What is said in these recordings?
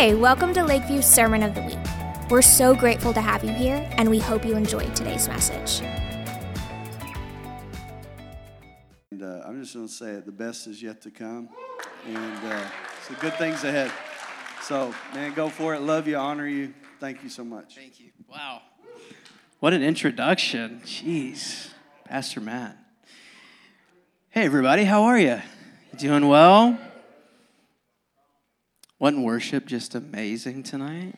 Hey, welcome to Lakeview's Sermon of the Week. We're so grateful to have you here, and we hope you enjoyed today's message. And, uh, I'm just going to say it the best is yet to come. And uh, so good things ahead. So, man, go for it. Love you, honor you. Thank you so much. Thank you. Wow. What an introduction. Jeez. Pastor Matt. Hey, everybody. How are you? Doing well? Wasn't worship just amazing tonight?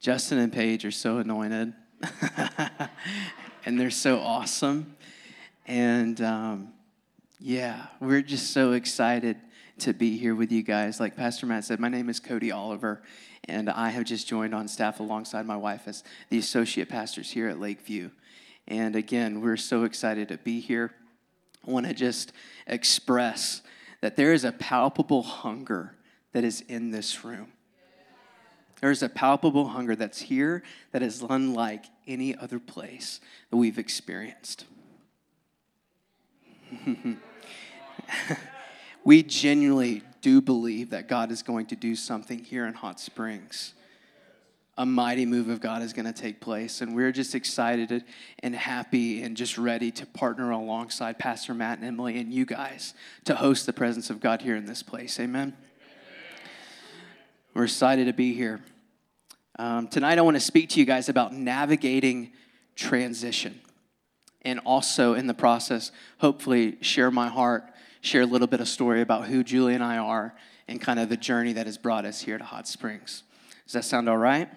Justin and Paige are so anointed, and they're so awesome. And um, yeah, we're just so excited to be here with you guys. Like Pastor Matt said, my name is Cody Oliver, and I have just joined on staff alongside my wife as the associate pastors here at Lakeview. And again, we're so excited to be here. I want to just express that there is a palpable hunger that is in this room. There's a palpable hunger that's here that is unlike any other place that we've experienced. we genuinely do believe that God is going to do something here in Hot Springs a mighty move of God is going to take place. And we're just excited and happy and just ready to partner alongside Pastor Matt and Emily and you guys to host the presence of God here in this place. Amen. We're excited to be here. Um, tonight, I want to speak to you guys about navigating transition and also in the process, hopefully, share my heart, share a little bit of story about who Julie and I are and kind of the journey that has brought us here to Hot Springs. Does that sound all right?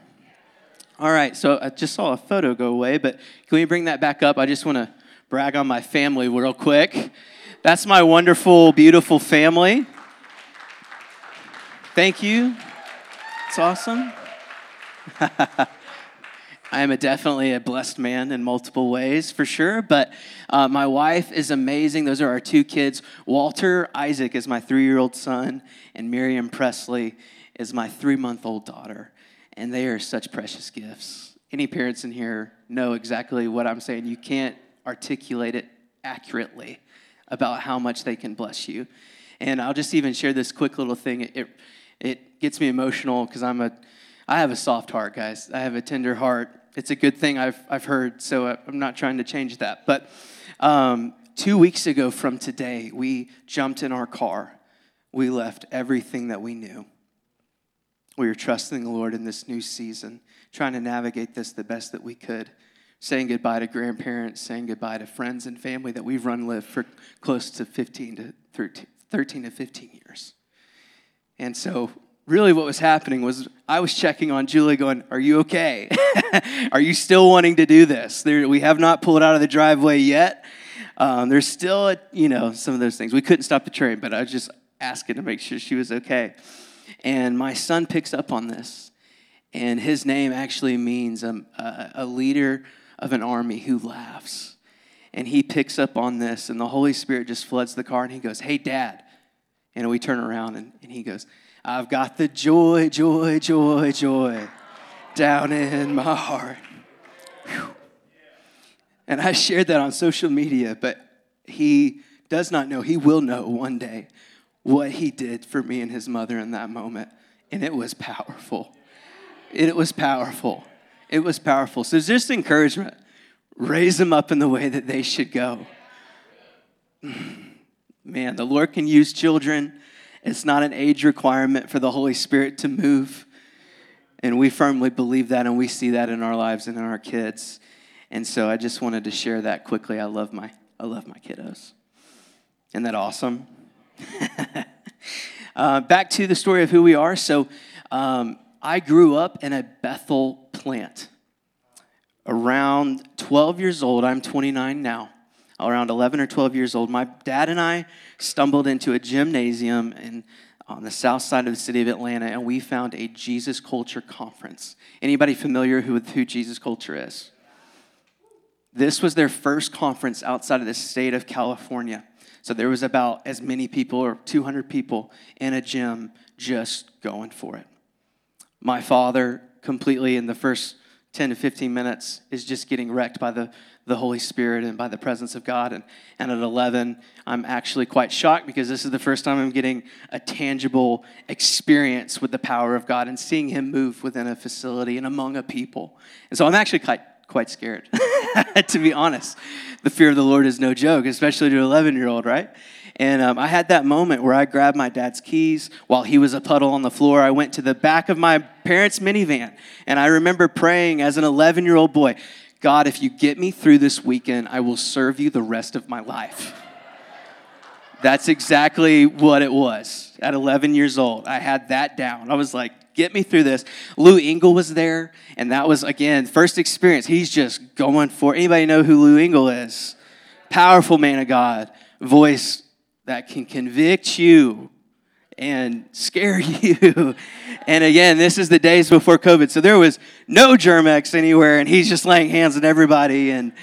All right, so I just saw a photo go away, but can we bring that back up? I just want to brag on my family real quick. That's my wonderful, beautiful family. Thank you. It's awesome. I am a definitely a blessed man in multiple ways, for sure. But uh, my wife is amazing. Those are our two kids. Walter Isaac is my three year old son, and Miriam Presley is my three month old daughter and they are such precious gifts. Any parents in here know exactly what I'm saying. You can't articulate it accurately about how much they can bless you. And I'll just even share this quick little thing. It, it, it gets me emotional because I'm a, I have a soft heart, guys. I have a tender heart. It's a good thing I've, I've heard, so I'm not trying to change that. But um, two weeks ago from today, we jumped in our car. We left everything that we knew we were trusting the Lord in this new season, trying to navigate this the best that we could, saying goodbye to grandparents, saying goodbye to friends and family that we've run with for close to 15 to 13, 13 to 15 years. And so, really, what was happening was I was checking on Julie, going, Are you okay? Are you still wanting to do this? There, we have not pulled out of the driveway yet. Um, there's still, you know, some of those things. We couldn't stop the train, but I was just asking to make sure she was okay. And my son picks up on this. And his name actually means a, a, leader of an army who laughs. And he picks up on this, and the Holy Spirit just floods the car, and he goes, Hey, Dad. And we turn around, and, and he goes, I've got the joy, joy, joy, joy down in my heart. Whew. And I shared that on social media, but he does not know, he will know one day what he did for me and his mother in that moment. And it was powerful. It was powerful. It was powerful. So, just encouragement raise them up in the way that they should go. Man, the Lord can use children. It's not an age requirement for the Holy Spirit to move. And we firmly believe that, and we see that in our lives and in our kids. And so I just wanted to share that quickly. I love my, I love my kiddos. Isn't that awesome? uh, back to the story of who we are. So, um, I grew up in a Bethel plant. Around 12 years old, I'm 29 now. Around 11 or 12 years old, my dad and I stumbled into a gymnasium in, on the south side of the city of Atlanta, and we found a Jesus Culture conference. Anybody familiar with who Jesus Culture is? This was their first conference outside of the state of California. So there was about as many people or 200 people in a gym just going for it. My father, completely in the first 10 to 15 minutes, is just getting wrecked by the, the Holy Spirit and by the presence of God. And, and at 11, I'm actually quite shocked because this is the first time I'm getting a tangible experience with the power of God and seeing Him move within a facility and among a people. And so I'm actually quite, quite scared, to be honest. The fear of the Lord is no joke, especially to an 11 year old, right? And um, I had that moment where I grabbed my dad's keys while he was a puddle on the floor. I went to the back of my parents' minivan, and I remember praying as an 11 year old boy God, if you get me through this weekend, I will serve you the rest of my life. That's exactly what it was at 11 years old. I had that down. I was like, get me through this. Lou Engle was there, and that was, again, first experience. He's just going for Anybody know who Lou Engle is? Powerful man of God, voice that can convict you and scare you. and again, this is the days before COVID. So there was no Germ-X anywhere, and he's just laying hands on everybody. And,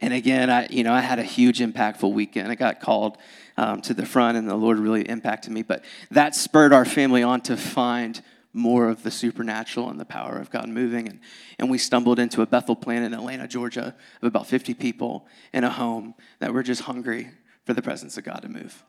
and again, I, you know, I had a huge impactful weekend. I got called um, to the front, and the Lord really impacted me. But that spurred our family on to find more of the supernatural and the power of God moving. And, and we stumbled into a Bethel plant in Atlanta, Georgia, of about 50 people in a home that were just hungry for the presence of God to move.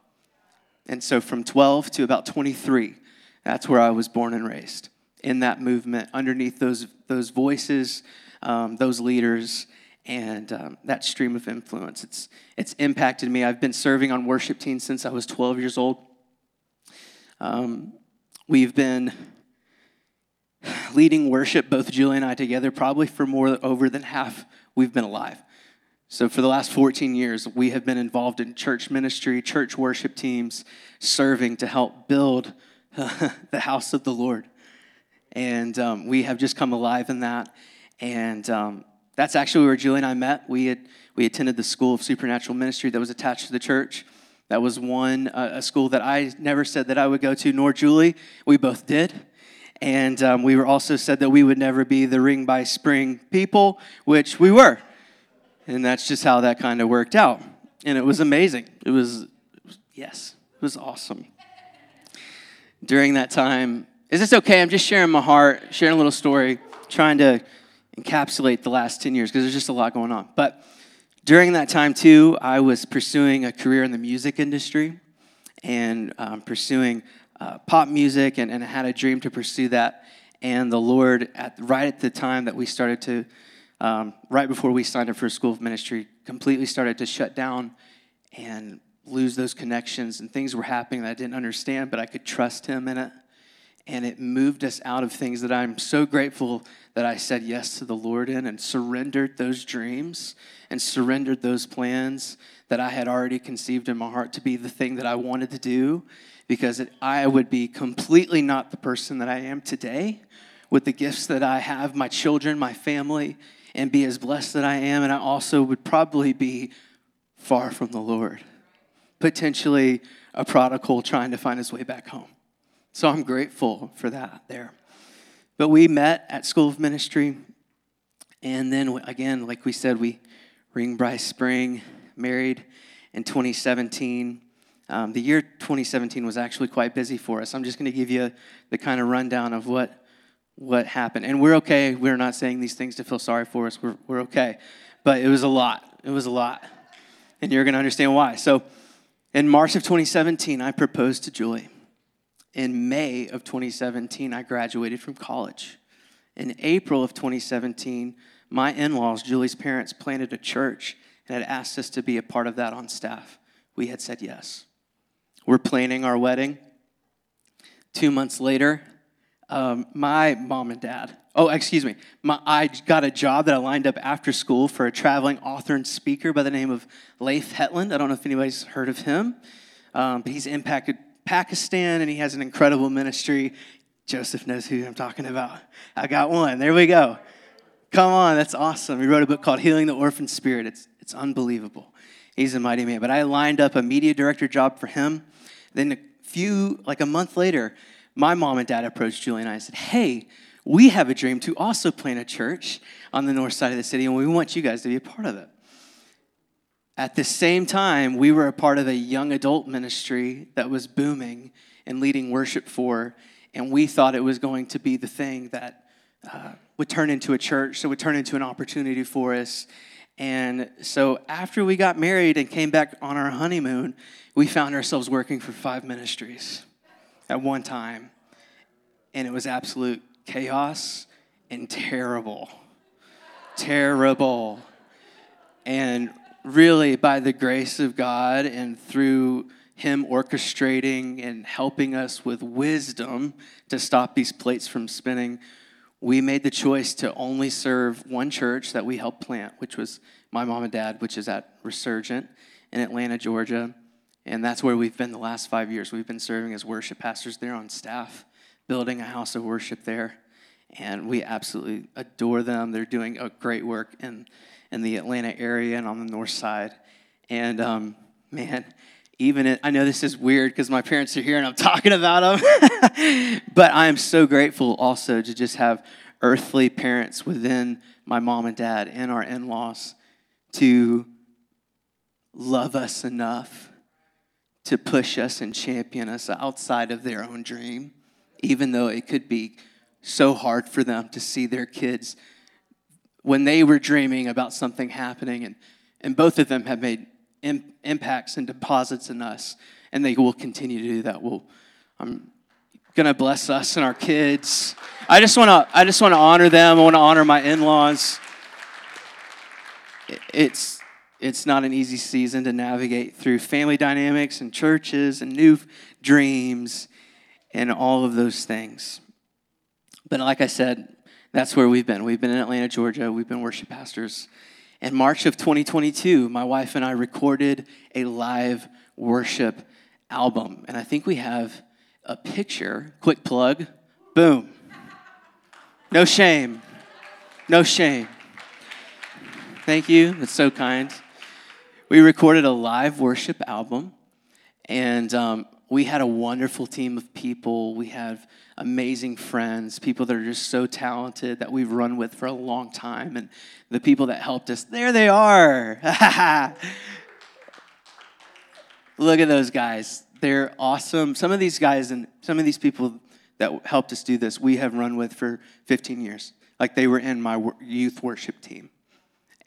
And so from 12 to about 23, that's where I was born and raised in that movement, underneath those, those voices, um, those leaders, and um, that stream of influence. It's, it's impacted me. I've been serving on worship teams since I was 12 years old. Um, we've been leading worship, both Julie and I together, probably for more over than half we've been alive. So, for the last 14 years, we have been involved in church ministry, church worship teams, serving to help build the house of the Lord. And um, we have just come alive in that. And um, that's actually where Julie and I met. We had we attended the School of Supernatural Ministry that was attached to the church. That was one uh, a school that I never said that I would go to, nor Julie. We both did. And um, we were also said that we would never be the ring by spring people, which we were. And that's just how that kind of worked out. And it was amazing. It was, yes, it was awesome. During that time, is this okay? I'm just sharing my heart, sharing a little story, trying to encapsulate the last 10 years because there's just a lot going on. But during that time, too, I was pursuing a career in the music industry and um, pursuing uh, pop music and, and had a dream to pursue that. And the Lord, at, right at the time that we started to um, right before we signed up for school of ministry, completely started to shut down and lose those connections. And things were happening that I didn't understand, but I could trust Him in it. And it moved us out of things that I'm so grateful that I said yes to the Lord in and surrendered those dreams and surrendered those plans that I had already conceived in my heart to be the thing that I wanted to do because it, I would be completely not the person that I am today with the gifts that I have, my children, my family, and be as blessed that I am, and I also would probably be far from the Lord, potentially a prodigal trying to find his way back home. So I'm grateful for that there. But we met at School of Ministry, and then again, like we said, we ring Bryce Spring, married in 2017. Um, the year 2017 was actually quite busy for us. I'm just going to give you the kind of rundown of what what happened. And we're okay. We're not saying these things to feel sorry for us. We're, we're okay. But it was a lot. It was a lot. And you're going to understand why. So in March of 2017, I proposed to Julie. In May of 2017, I graduated from college. In April of 2017, my in laws, Julie's parents, planted a church and had asked us to be a part of that on staff. We had said yes. We're planning our wedding. Two months later, um, my mom and dad. Oh, excuse me. My, I got a job that I lined up after school for a traveling author and speaker by the name of Leif Hetland. I don't know if anybody's heard of him, um, but he's impacted Pakistan and he has an incredible ministry. Joseph knows who I'm talking about. I got one. There we go. Come on, that's awesome. He wrote a book called Healing the Orphan Spirit. It's, it's unbelievable. He's a mighty man. But I lined up a media director job for him. Then a few, like a month later, my mom and dad approached Julie and I and said, Hey, we have a dream to also plant a church on the north side of the city, and we want you guys to be a part of it. At the same time, we were a part of a young adult ministry that was booming and leading worship for, and we thought it was going to be the thing that uh, would turn into a church, that would turn into an opportunity for us. And so after we got married and came back on our honeymoon, we found ourselves working for five ministries at one time. And it was absolute chaos and terrible. terrible. And really, by the grace of God and through Him orchestrating and helping us with wisdom to stop these plates from spinning, we made the choice to only serve one church that we helped plant, which was my mom and dad, which is at Resurgent in Atlanta, Georgia. And that's where we've been the last five years. We've been serving as worship pastors there on staff, building a house of worship there. And we absolutely adore them. They're doing a great work in, in the Atlanta area and on the north side. And um, man, even I know this is weird because my parents are here and I'm talking about them, but I am so grateful also to just have earthly parents within my mom and dad and our in laws to love us enough to push us and champion us outside of their own dream, even though it could be so hard for them to see their kids when they were dreaming about something happening. And, and both of them have made Im- impacts and deposits in us, and they will continue to do that. We'll, I'm to bless us and our kids. I just want to I just want to honor them. I want to honor my in-laws. It's it's not an easy season to navigate through family dynamics and churches and new dreams and all of those things. But like I said, that's where we've been. We've been in Atlanta, Georgia. We've been worship pastors in March of 2022, my wife and I recorded a live worship album. And I think we have a picture. Quick plug. Boom. No shame. No shame. Thank you. That's so kind. We recorded a live worship album, and um, we had a wonderful team of people. We have amazing friends, people that are just so talented that we've run with for a long time, and the people that helped us, there they are. Look at those guys. They're awesome. Some of these guys and some of these people that helped us do this, we have run with for 15 years. Like they were in my youth worship team.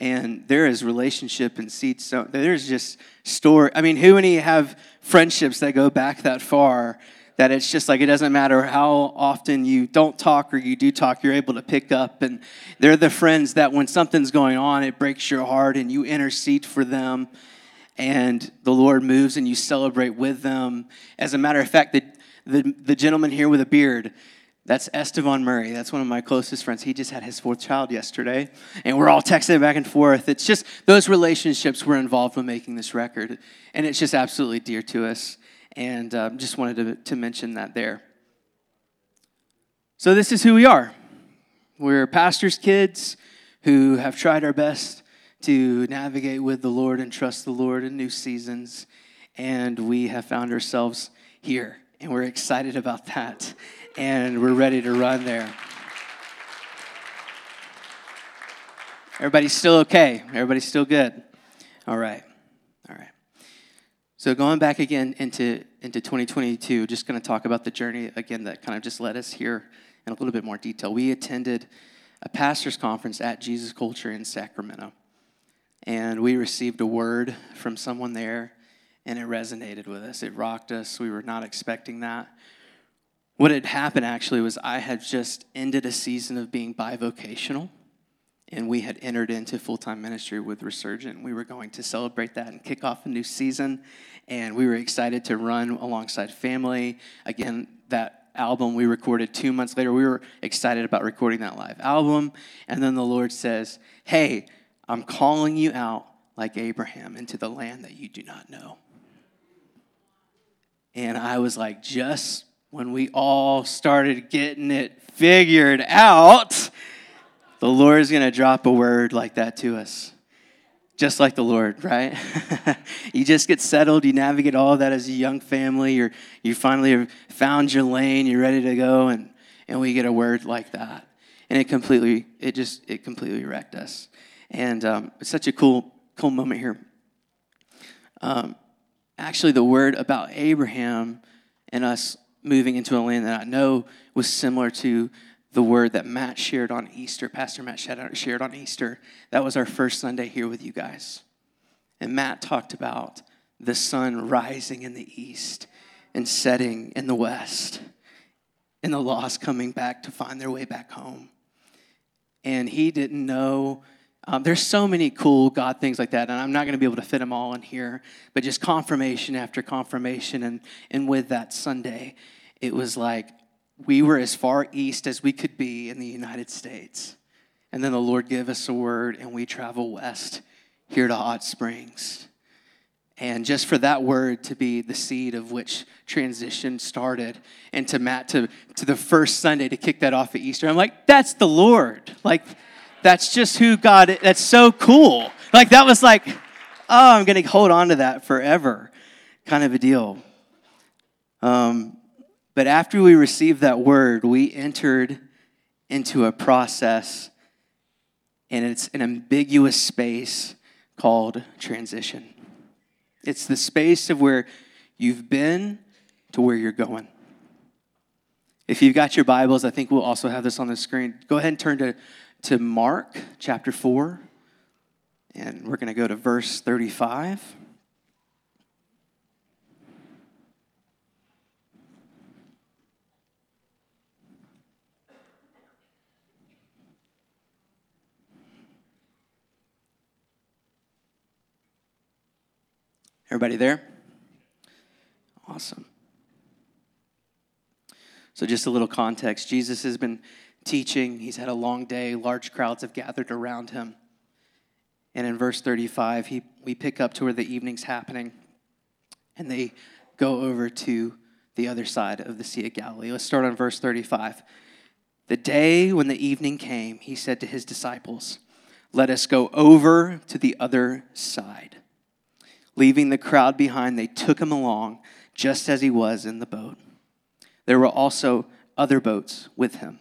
And there is relationship and seeds. So there's just story. I mean, who many have friendships that go back that far that it's just like it doesn't matter how often you don't talk or you do talk, you're able to pick up. And they're the friends that when something's going on, it breaks your heart and you intercede for them. And the Lord moves and you celebrate with them. As a matter of fact, the, the, the gentleman here with a beard, that's Estevan Murray. That's one of my closest friends. He just had his fourth child yesterday, and we're all texting back and forth. It's just those relationships were involved with making this record, and it's just absolutely dear to us and uh, just wanted to, to mention that there. So, this is who we are. We're pastors' kids who have tried our best to navigate with the Lord and trust the Lord in new seasons, and we have found ourselves here, and we're excited about that, and we're ready to run there. Everybody's still okay? Everybody's still good? All right. All right. So going back again into, into 2022, just going to talk about the journey again that kind of just led us here in a little bit more detail. We attended a pastor's conference at Jesus Culture in Sacramento. And we received a word from someone there, and it resonated with us. It rocked us. We were not expecting that. What had happened actually was I had just ended a season of being bivocational and we had entered into full time ministry with Resurgent. We were going to celebrate that and kick off a new season, and we were excited to run alongside family. Again, that album we recorded two months later, we were excited about recording that live album, and then the Lord says, Hey, I'm calling you out like Abraham into the land that you do not know. And I was like, just when we all started getting it figured out, the Lord is going to drop a word like that to us. Just like the Lord, right? you just get settled, you navigate all that as a young family, or you finally have found your lane, you're ready to go, and, and we get a word like that. And it completely, it just, it completely wrecked us. And um, it's such a cool, cool moment here. Um, actually, the word about Abraham and us moving into a land that I know was similar to the word that Matt shared on Easter, Pastor Matt shared on Easter. That was our first Sunday here with you guys. And Matt talked about the sun rising in the east and setting in the west, and the lost coming back to find their way back home. And he didn't know. Um, there's so many cool God things like that, and I'm not going to be able to fit them all in here, but just confirmation after confirmation. And, and with that Sunday, it was like we were as far east as we could be in the United States. And then the Lord gave us a word, and we travel west here to Hot Springs. And just for that word to be the seed of which transition started, and to Matt to, to the first Sunday to kick that off at Easter, I'm like, that's the Lord. Like, that's just who God. That's so cool. Like, that was like, oh, I'm to hold on to that forever kind of a deal. Um, but after we received that word, we entered into a process, and it's an ambiguous space called transition. It's the space of where you've been to where you're going. If you've got your Bibles, I think we'll also have this on the screen. Go ahead and turn to, to Mark chapter 4, and we're going to go to verse 35. Everybody there? Awesome. So, just a little context Jesus has been teaching, he's had a long day, large crowds have gathered around him. And in verse 35, he, we pick up to where the evening's happening, and they go over to the other side of the Sea of Galilee. Let's start on verse 35. The day when the evening came, he said to his disciples, Let us go over to the other side. Leaving the crowd behind, they took him along just as he was in the boat. There were also other boats with him.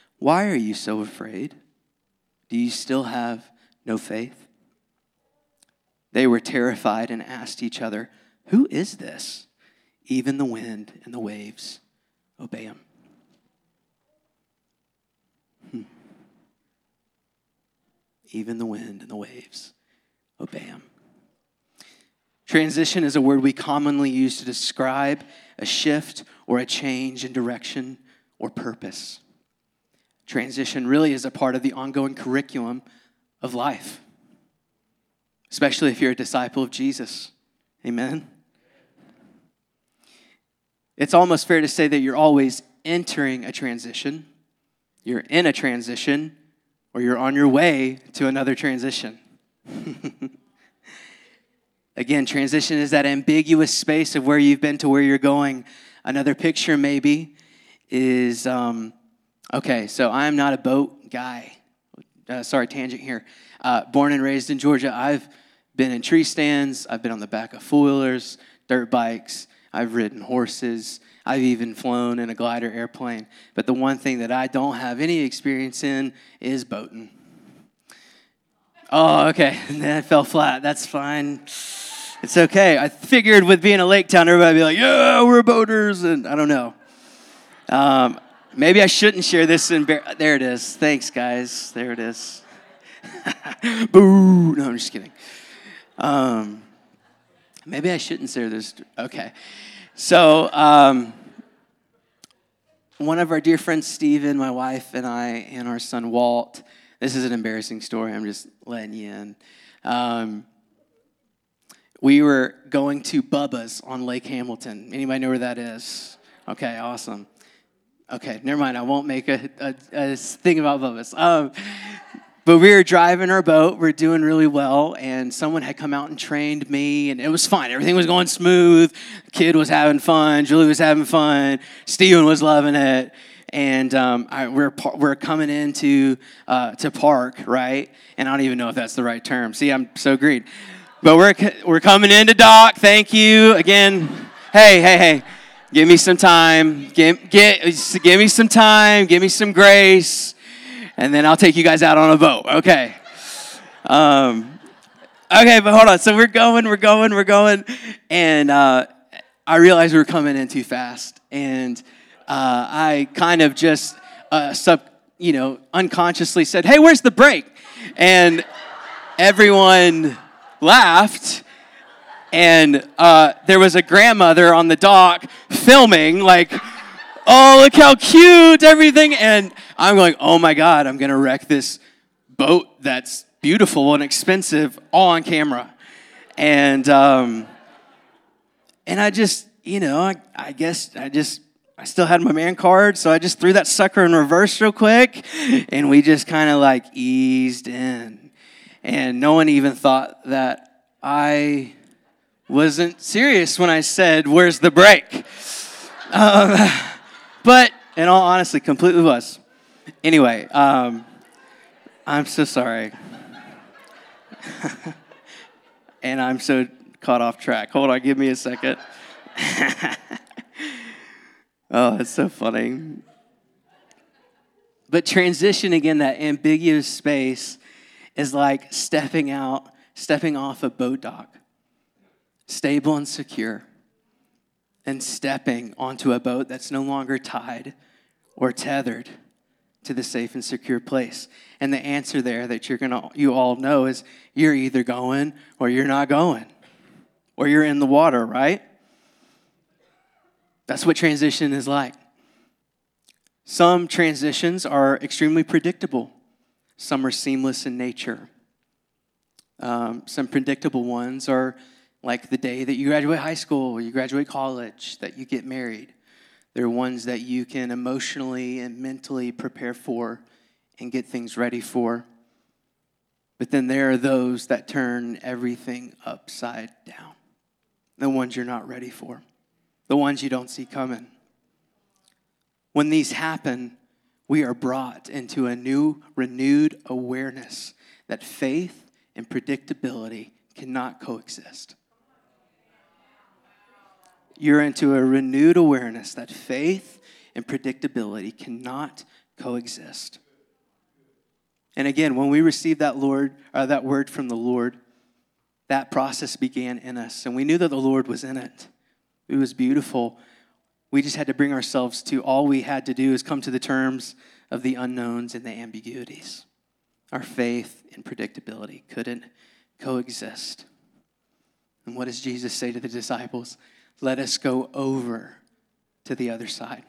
Why are you so afraid? Do you still have no faith? They were terrified and asked each other, Who is this? Even the wind and the waves obey him. Hmm. Even the wind and the waves obey him. Transition is a word we commonly use to describe a shift or a change in direction or purpose. Transition really is a part of the ongoing curriculum of life, especially if you're a disciple of Jesus. Amen. It's almost fair to say that you're always entering a transition, you're in a transition, or you're on your way to another transition. Again, transition is that ambiguous space of where you've been to where you're going. Another picture, maybe, is um, okay, so I'm not a boat guy. Uh, sorry, tangent here. Uh, born and raised in Georgia, I've been in tree stands, I've been on the back of four wheelers, dirt bikes, I've ridden horses, I've even flown in a glider airplane. But the one thing that I don't have any experience in is boating. Oh, okay. That fell flat. That's fine. It's okay. I figured with being a lake town, everybody would be like, yeah, we're boaters. And I don't know. Um, maybe I shouldn't share this. In Bar- there it is. Thanks, guys. There it is. Boo. No, I'm just kidding. Um, maybe I shouldn't share this. Okay. So, um, one of our dear friends, Stephen, my wife, and I, and our son, Walt, this is an embarrassing story. I'm just letting you in. Um, we were going to Bubba's on Lake Hamilton. Anybody know where that is? Okay, awesome. Okay, never mind. I won't make a, a, a thing about Bubba's. Um, but we were driving our boat. We are doing really well, and someone had come out and trained me, and it was fine. Everything was going smooth. Kid was having fun. Julie was having fun. Steven was loving it. and um, I, we're we're coming into uh, to park, right? And I don't even know if that's the right term. See, I'm so green, but we're we're coming into dock. Thank you again. Hey, hey, hey. Give me some time. Give, get, give me some time. Give me some grace. And then I'll take you guys out on a boat. Okay. Um, okay, but hold on. So we're going, we're going, we're going. And uh, I realized we were coming in too fast. And uh, I kind of just uh, sub, you know, unconsciously said, "Hey, where's the brake? And everyone laughed. And uh, there was a grandmother on the dock filming, like, "Oh, look how cute everything!" And I'm going, "Oh my God, I'm gonna wreck this boat that's beautiful and expensive all on camera." And um, and I just, you know, I, I guess I just I still had my man card, so I just threw that sucker in reverse real quick, and we just kind of like eased in. And no one even thought that I wasn't serious when I said, Where's the brake? Um, but in all honesty, completely was. Anyway, um, I'm so sorry. and I'm so caught off track. Hold on, give me a second. Oh, that's so funny. But transition again, that ambiguous space is like stepping out, stepping off a boat dock, stable and secure, and stepping onto a boat that's no longer tied or tethered to the safe and secure place. And the answer there that you're gonna you all know is you're either going or you're not going. Or you're in the water, right? That's what transition is like. Some transitions are extremely predictable, some are seamless in nature. Um, some predictable ones are like the day that you graduate high school, you graduate college, that you get married. They're ones that you can emotionally and mentally prepare for and get things ready for. But then there are those that turn everything upside down, the ones you're not ready for the ones you don't see coming. When these happen, we are brought into a new, renewed awareness that faith and predictability cannot coexist. You're into a renewed awareness that faith and predictability cannot coexist. And again, when we received that Lord, or that word from the Lord, that process began in us, and we knew that the Lord was in it. It was beautiful. We just had to bring ourselves to all we had to do is come to the terms of the unknowns and the ambiguities. Our faith and predictability couldn't coexist. And what does Jesus say to the disciples? Let us go over to the other side.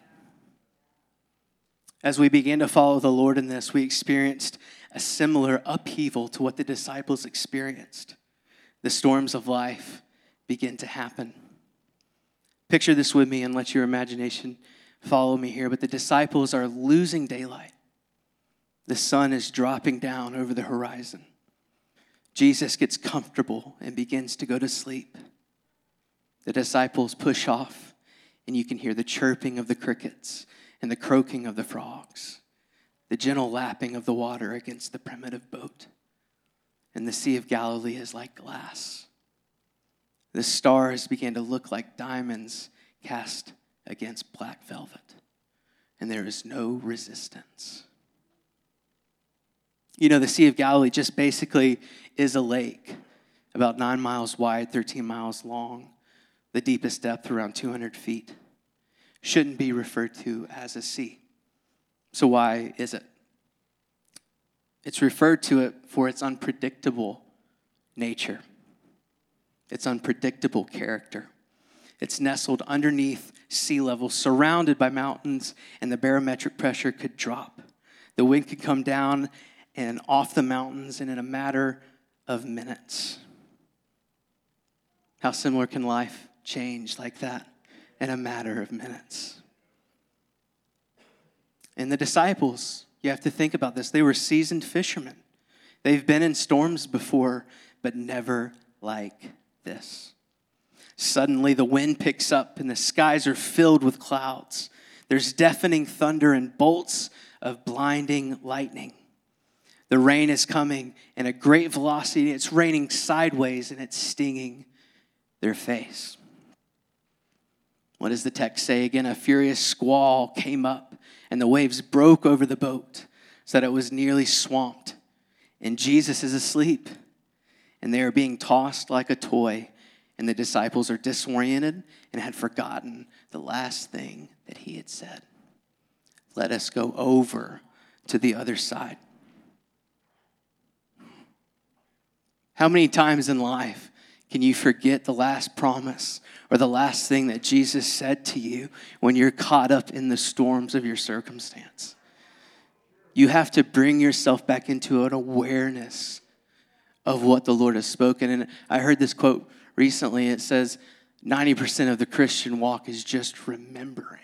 As we began to follow the Lord in this, we experienced a similar upheaval to what the disciples experienced. The storms of life begin to happen. Picture this with me and let your imagination follow me here. But the disciples are losing daylight. The sun is dropping down over the horizon. Jesus gets comfortable and begins to go to sleep. The disciples push off, and you can hear the chirping of the crickets and the croaking of the frogs, the gentle lapping of the water against the primitive boat. And the Sea of Galilee is like glass. The stars began to look like diamonds cast against black velvet, and there is no resistance. You know, the Sea of Galilee just basically is a lake about nine miles wide, 13 miles long, the deepest depth around 200 feet. Shouldn't be referred to as a sea. So, why is it? It's referred to it for its unpredictable nature its unpredictable character. It's nestled underneath sea level, surrounded by mountains, and the barometric pressure could drop. The wind could come down and off the mountains, and in a matter of minutes. How similar can life change like that in a matter of minutes? And the disciples, you have to think about this. They were seasoned fishermen. They've been in storms before, but never like this. Suddenly, the wind picks up and the skies are filled with clouds. There's deafening thunder and bolts of blinding lightning. The rain is coming in a great velocity. It's raining sideways and it's stinging their face. What does the text say again? A furious squall came up and the waves broke over the boat so that it was nearly swamped. And Jesus is asleep and they are being tossed like a toy. And the disciples are disoriented and had forgotten the last thing that he had said. Let us go over to the other side. How many times in life can you forget the last promise or the last thing that Jesus said to you when you're caught up in the storms of your circumstance? You have to bring yourself back into an awareness of what the Lord has spoken. And I heard this quote recently. It says, 90% of the Christian walk is just remembering.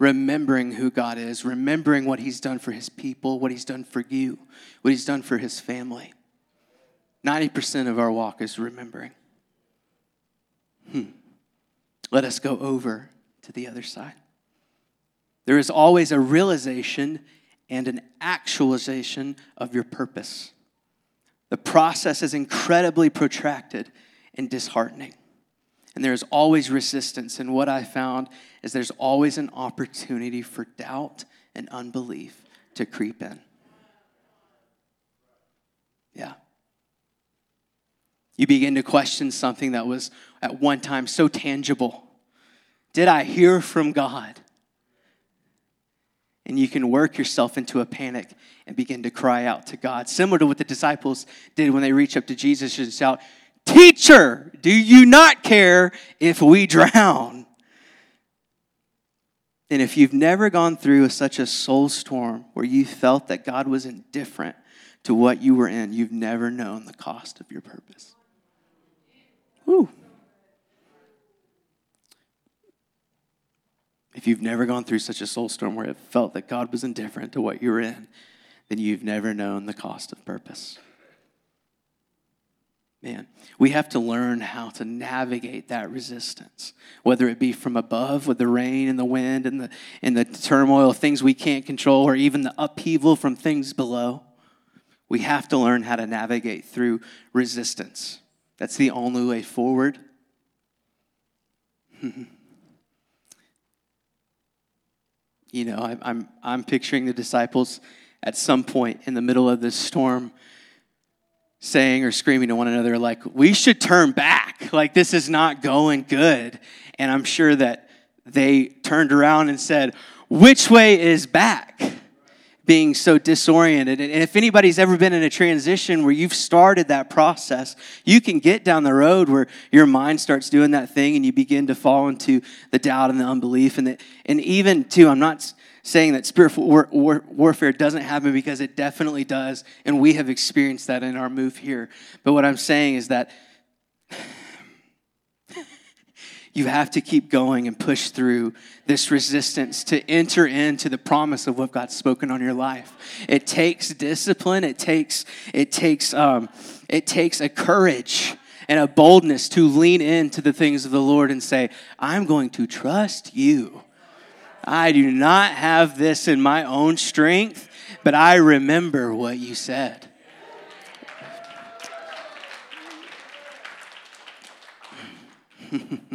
Remembering who God is, remembering what He's done for His people, what He's done for you, what He's done for His family. 90% of our walk is remembering. Hmm. Let us go over to the other side. There is always a realization and an actualization of your purpose. The process is incredibly protracted and disheartening. And there's always resistance. And what I found is there's always an opportunity for doubt and unbelief to creep in. Yeah. You begin to question something that was at one time so tangible. Did I hear from God? and you can work yourself into a panic and begin to cry out to God. Similar to what the disciples did when they reach up to Jesus and shout, Teacher, do you not care if we drown? And if you've never gone through such a soul storm where you felt that God was indifferent to what you were in, you've never known the cost of your purpose. Woo. If you've never gone through such a soul storm where it felt that God was indifferent to what you're in, then you've never known the cost of purpose. Man, we have to learn how to navigate that resistance, whether it be from above with the rain and the wind and the, and the turmoil, things we can't control, or even the upheaval from things below. We have to learn how to navigate through resistance. That's the only way forward. You know, I, I'm, I'm picturing the disciples at some point in the middle of this storm saying or screaming to one another, like, we should turn back. Like, this is not going good. And I'm sure that they turned around and said, which way is back? Being so disoriented. And if anybody's ever been in a transition where you've started that process, you can get down the road where your mind starts doing that thing and you begin to fall into the doubt and the unbelief. And, the, and even, too, I'm not saying that spiritual war, war, warfare doesn't happen because it definitely does. And we have experienced that in our move here. But what I'm saying is that you have to keep going and push through this resistance to enter into the promise of what God's spoken on your life. It takes discipline. It takes it takes um, it takes a courage and a boldness to lean into the things of the Lord and say, "I'm going to trust you." I do not have this in my own strength, but I remember what you said.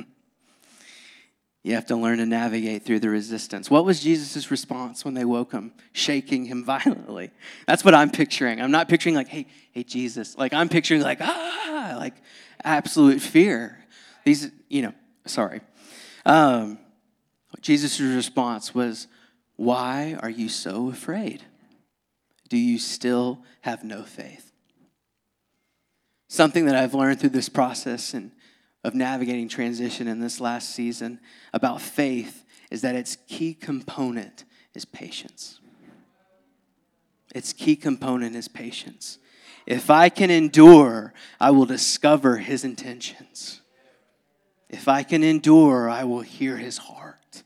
You have to learn to navigate through the resistance. What was Jesus' response when they woke him, shaking him violently? That's what I'm picturing. I'm not picturing like, hey, hey, Jesus. Like I'm picturing like, ah, like absolute fear. These, you know, sorry. Um, Jesus' response was, why are you so afraid? Do you still have no faith? Something that I've learned through this process and of navigating transition in this last season about faith is that its key component is patience. Its key component is patience. If I can endure, I will discover his intentions. If I can endure, I will hear his heart.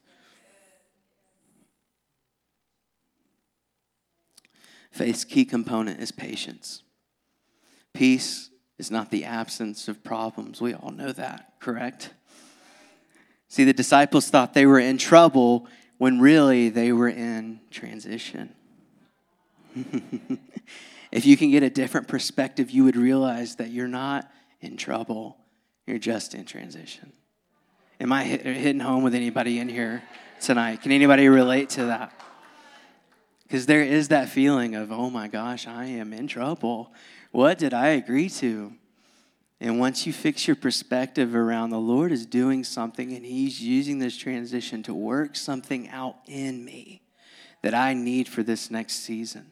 Faith's key component is patience. Peace is not the absence of problems. We all know that, correct? See, the disciples thought they were in trouble when really they were in transition. if you can get a different perspective, you would realize that you're not in trouble, you're just in transition. Am I hitting home with anybody in here tonight? Can anybody relate to that? Because there is that feeling of, oh my gosh, I am in trouble. What did I agree to? And once you fix your perspective around the Lord is doing something and He's using this transition to work something out in me that I need for this next season.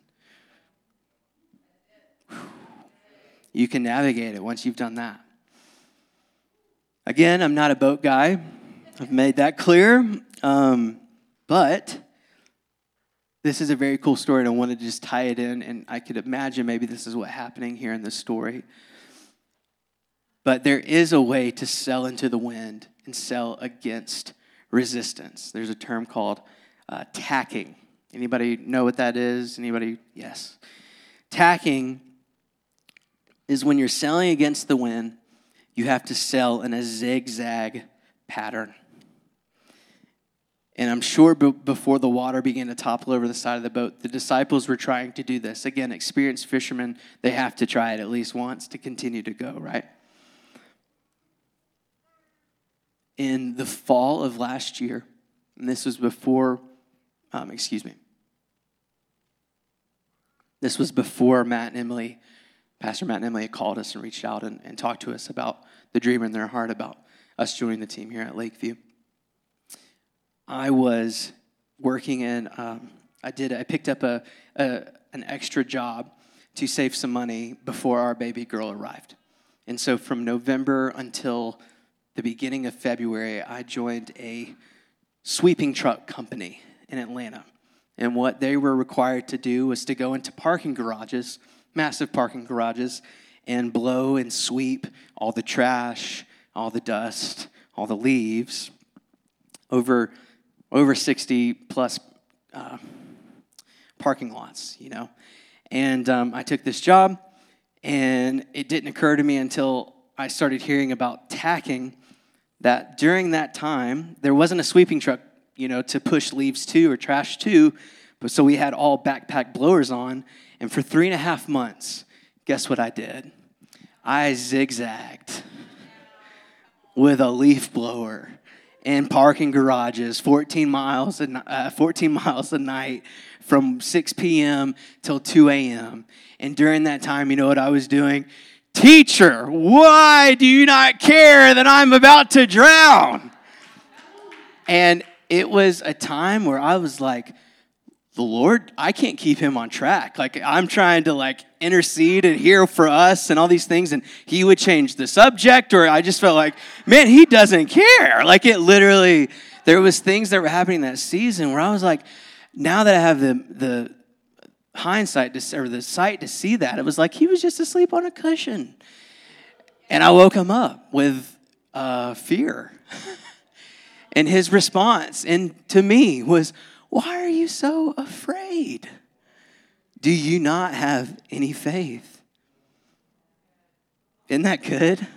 You can navigate it once you've done that. Again, I'm not a boat guy. I've made that clear. Um, but this is a very cool story, and I wanted to just tie it in. And I could imagine maybe this is what's happening here in this story. But there is a way to sell into the wind and sell against resistance. There's a term called uh, tacking. Anybody know what that is? Anybody? Yes. Tacking is when you're selling against the wind, you have to sell in a zigzag pattern. And I'm sure before the water began to topple over the side of the boat, the disciples were trying to do this. Again, experienced fishermen, they have to try it at least once to continue to go, right? In the fall of last year, and this was before, um, excuse me, this was before Matt and Emily, Pastor Matt and Emily had called us and reached out and, and talked to us about the dream in their heart about us joining the team here at Lakeview. I was working in, um, I did, I picked up a, a, an extra job to save some money before our baby girl arrived. And so from November until the beginning of February, I joined a sweeping truck company in Atlanta. And what they were required to do was to go into parking garages, massive parking garages, and blow and sweep all the trash, all the dust, all the leaves over over 60 plus uh, parking lots, you know. And um, I took this job, and it didn't occur to me until I started hearing about tacking that during that time, there wasn't a sweeping truck, you know, to push leaves to or trash to, but so we had all backpack blowers on. And for three and a half months, guess what I did? I zigzagged with a leaf blower in parking garages 14 miles a, uh, 14 miles a night from 6 p.m. till 2 a.m. And during that time, you know what I was doing? Teacher, why do you not care that I'm about to drown? And it was a time where I was like, the Lord, I can't keep him on track. Like I'm trying to like intercede and hear for us and all these things, and he would change the subject, or I just felt like, man, he doesn't care. Like it literally, there was things that were happening that season where I was like, now that I have the the hindsight to, or the sight to see that, it was like he was just asleep on a cushion, and I woke him up with uh, fear, and his response and to me was why are you so afraid? Do you not have any faith? Isn't that good?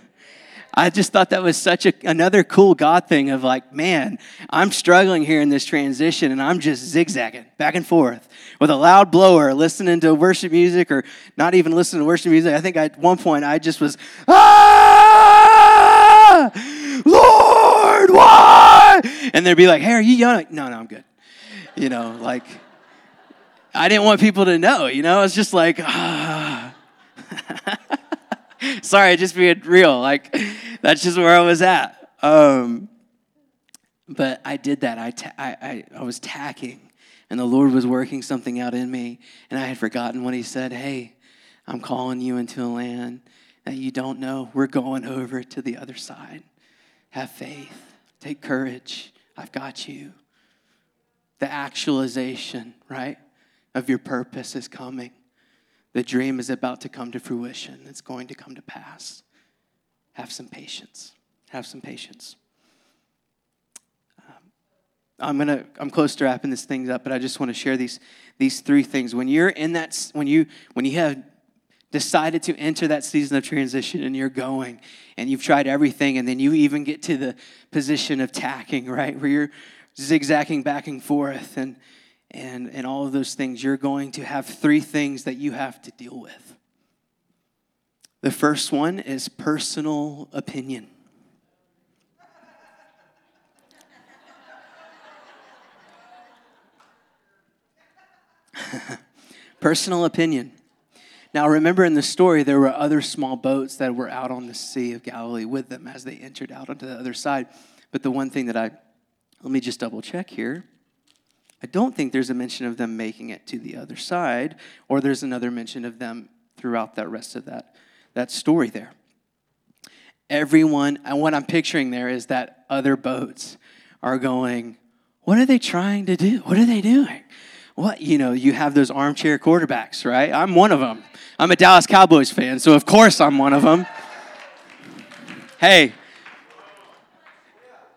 I just thought that was such a, another cool God thing of like, man, I'm struggling here in this transition and I'm just zigzagging back and forth with a loud blower, listening to worship music or not even listening to worship music. I think at one point I just was, ah, Lord, why? And they'd be like, hey, are you yelling? No, no, I'm good you know, like, I didn't want people to know, you know, it's just like, ah. Sorry, just being real. Like, that's just where I was at. Um, but I did that. I, ta- I, I, I was tacking, and the Lord was working something out in me, and I had forgotten what He said. Hey, I'm calling you into a land that you don't know. We're going over to the other side. Have faith. Take courage. I've got you the actualization, right, of your purpose is coming. The dream is about to come to fruition. It's going to come to pass. Have some patience. Have some patience. Um, I'm gonna. I'm close to wrapping this thing up, but I just want to share these these three things. When you're in that, when you when you have decided to enter that season of transition and you're going and you've tried everything and then you even get to the position of tacking right where you're zigzagging back and forth and, and, and all of those things, you're going to have three things that you have to deal with. The first one is personal opinion. personal opinion. Now, remember in the story, there were other small boats that were out on the Sea of Galilee with them as they entered out onto the other side. But the one thing that I, let me just double check here. I don't think there's a mention of them making it to the other side, or there's another mention of them throughout that rest of that, that story there. Everyone, and what I'm picturing there is that other boats are going, What are they trying to do? What are they doing? What, you know, you have those armchair quarterbacks, right? I'm one of them. I'm a Dallas Cowboys fan, so of course I'm one of them. hey,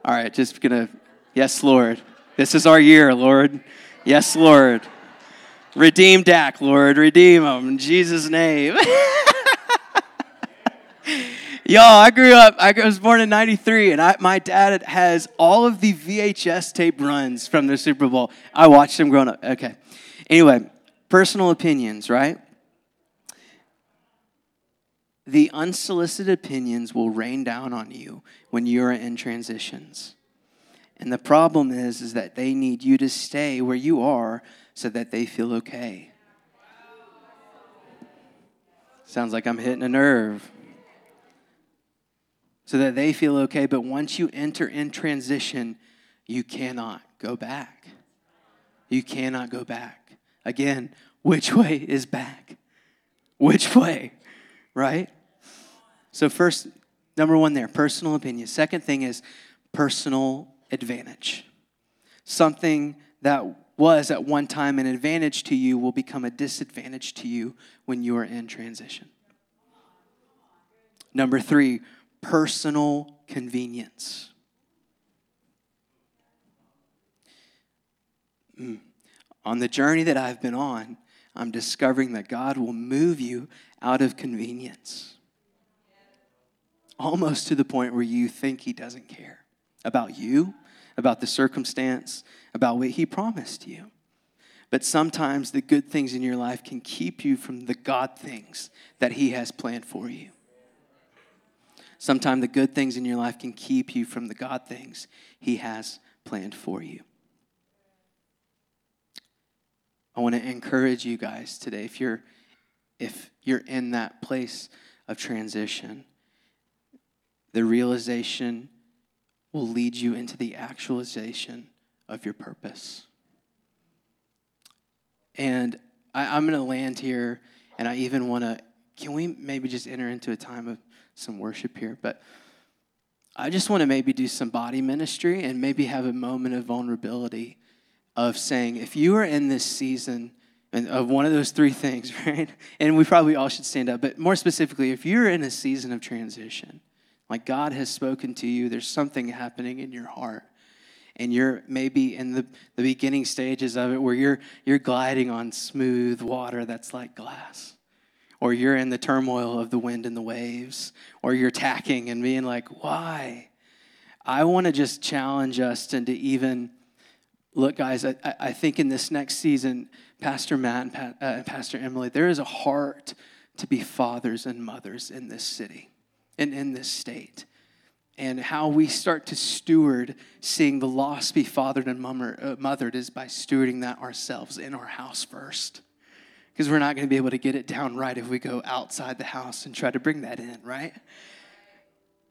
all right, just gonna, yes, Lord. This is our year, Lord. Yes, Lord. Redeem Dak, Lord. Redeem him in Jesus' name. Y'all, I grew up, I was born in 93, and I, my dad has all of the VHS tape runs from the Super Bowl. I watched them growing up. Okay. Anyway, personal opinions, right? The unsolicited opinions will rain down on you when you're in transitions. And the problem is, is that they need you to stay where you are so that they feel okay. Sounds like I'm hitting a nerve so that they feel okay. But once you enter in transition, you cannot go back. You cannot go back. Again, which way is back? Which way? Right? So, first, number one there, personal opinion. Second thing is personal advantage. Something that was at one time an advantage to you will become a disadvantage to you when you are in transition. Number three, personal convenience. Mm. On the journey that I've been on, I'm discovering that God will move you out of convenience. Almost to the point where you think He doesn't care about you, about the circumstance, about what He promised you. But sometimes the good things in your life can keep you from the God things that He has planned for you. Sometimes the good things in your life can keep you from the God things He has planned for you. I want to encourage you guys today if you're if you're in that place of transition, the realization will lead you into the actualization of your purpose. And I, am going to land here, and I even want to. Can we maybe just enter into a time of some worship here, but I just want to maybe do some body ministry and maybe have a moment of vulnerability of saying, if you are in this season and of one of those three things, right? And we probably all should stand up, but more specifically, if you're in a season of transition, like God has spoken to you, there's something happening in your heart. And you're maybe in the, the beginning stages of it where you're, you're gliding on smooth water that's like glass or you're in the turmoil of the wind and the waves, or you're tacking and being like, why? I want to just challenge us and to even look, guys, I, I think in this next season, Pastor Matt and uh, Pastor Emily, there is a heart to be fathers and mothers in this city and in this state. And how we start to steward seeing the lost be fathered and uh, mothered is by stewarding that ourselves in our house first because we're not going to be able to get it down right if we go outside the house and try to bring that in, right?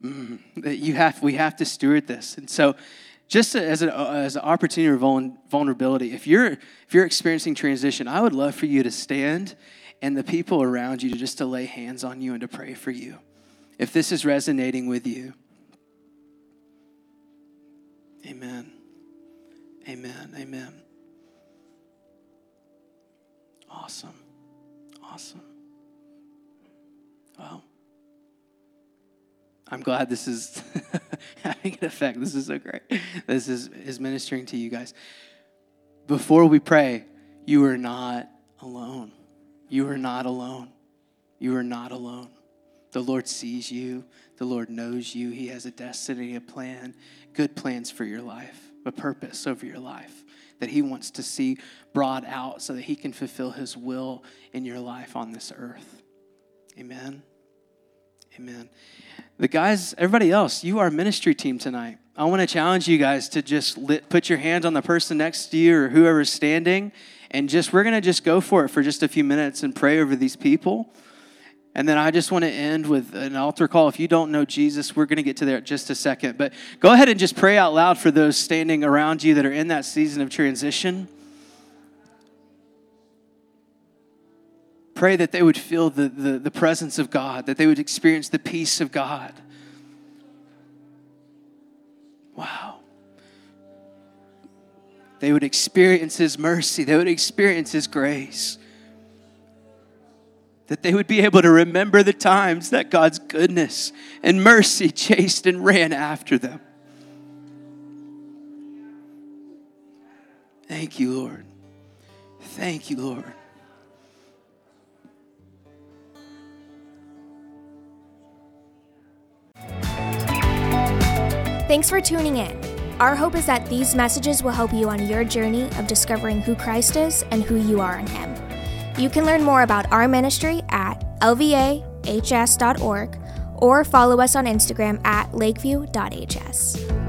Mm, you have, we have to steward this. And so, just as, a, as an opportunity of vulnerability, if you're, if you're experiencing transition, I would love for you to stand and the people around you to just to lay hands on you and to pray for you. If this is resonating with you, amen. Amen. Amen. Awesome. Awesome. Well, I'm glad this is having an effect. This is so great. This is, is ministering to you guys. Before we pray, you are not alone. You are not alone. You are not alone. The Lord sees you, the Lord knows you. He has a destiny, a plan, good plans for your life, a purpose over your life that He wants to see brought out so that He can fulfill His will in your life on this earth. Amen. Amen. The guys, everybody else, you are ministry team tonight. I want to challenge you guys to just lit, put your hands on the person next to you or whoever's standing, and just we're going to just go for it for just a few minutes and pray over these people. And then I just want to end with an altar call. If you don't know Jesus, we're going to get to there in just a second. But go ahead and just pray out loud for those standing around you that are in that season of transition. Pray that they would feel the, the, the presence of God, that they would experience the peace of God. Wow. They would experience His mercy, they would experience His grace that they would be able to remember the times that God's goodness and mercy chased and ran after them. Thank you, Lord. Thank you, Lord. Thanks for tuning in. Our hope is that these messages will help you on your journey of discovering who Christ is and who you are in Him. You can learn more about our ministry at lvahs.org or follow us on Instagram at lakeview.hs.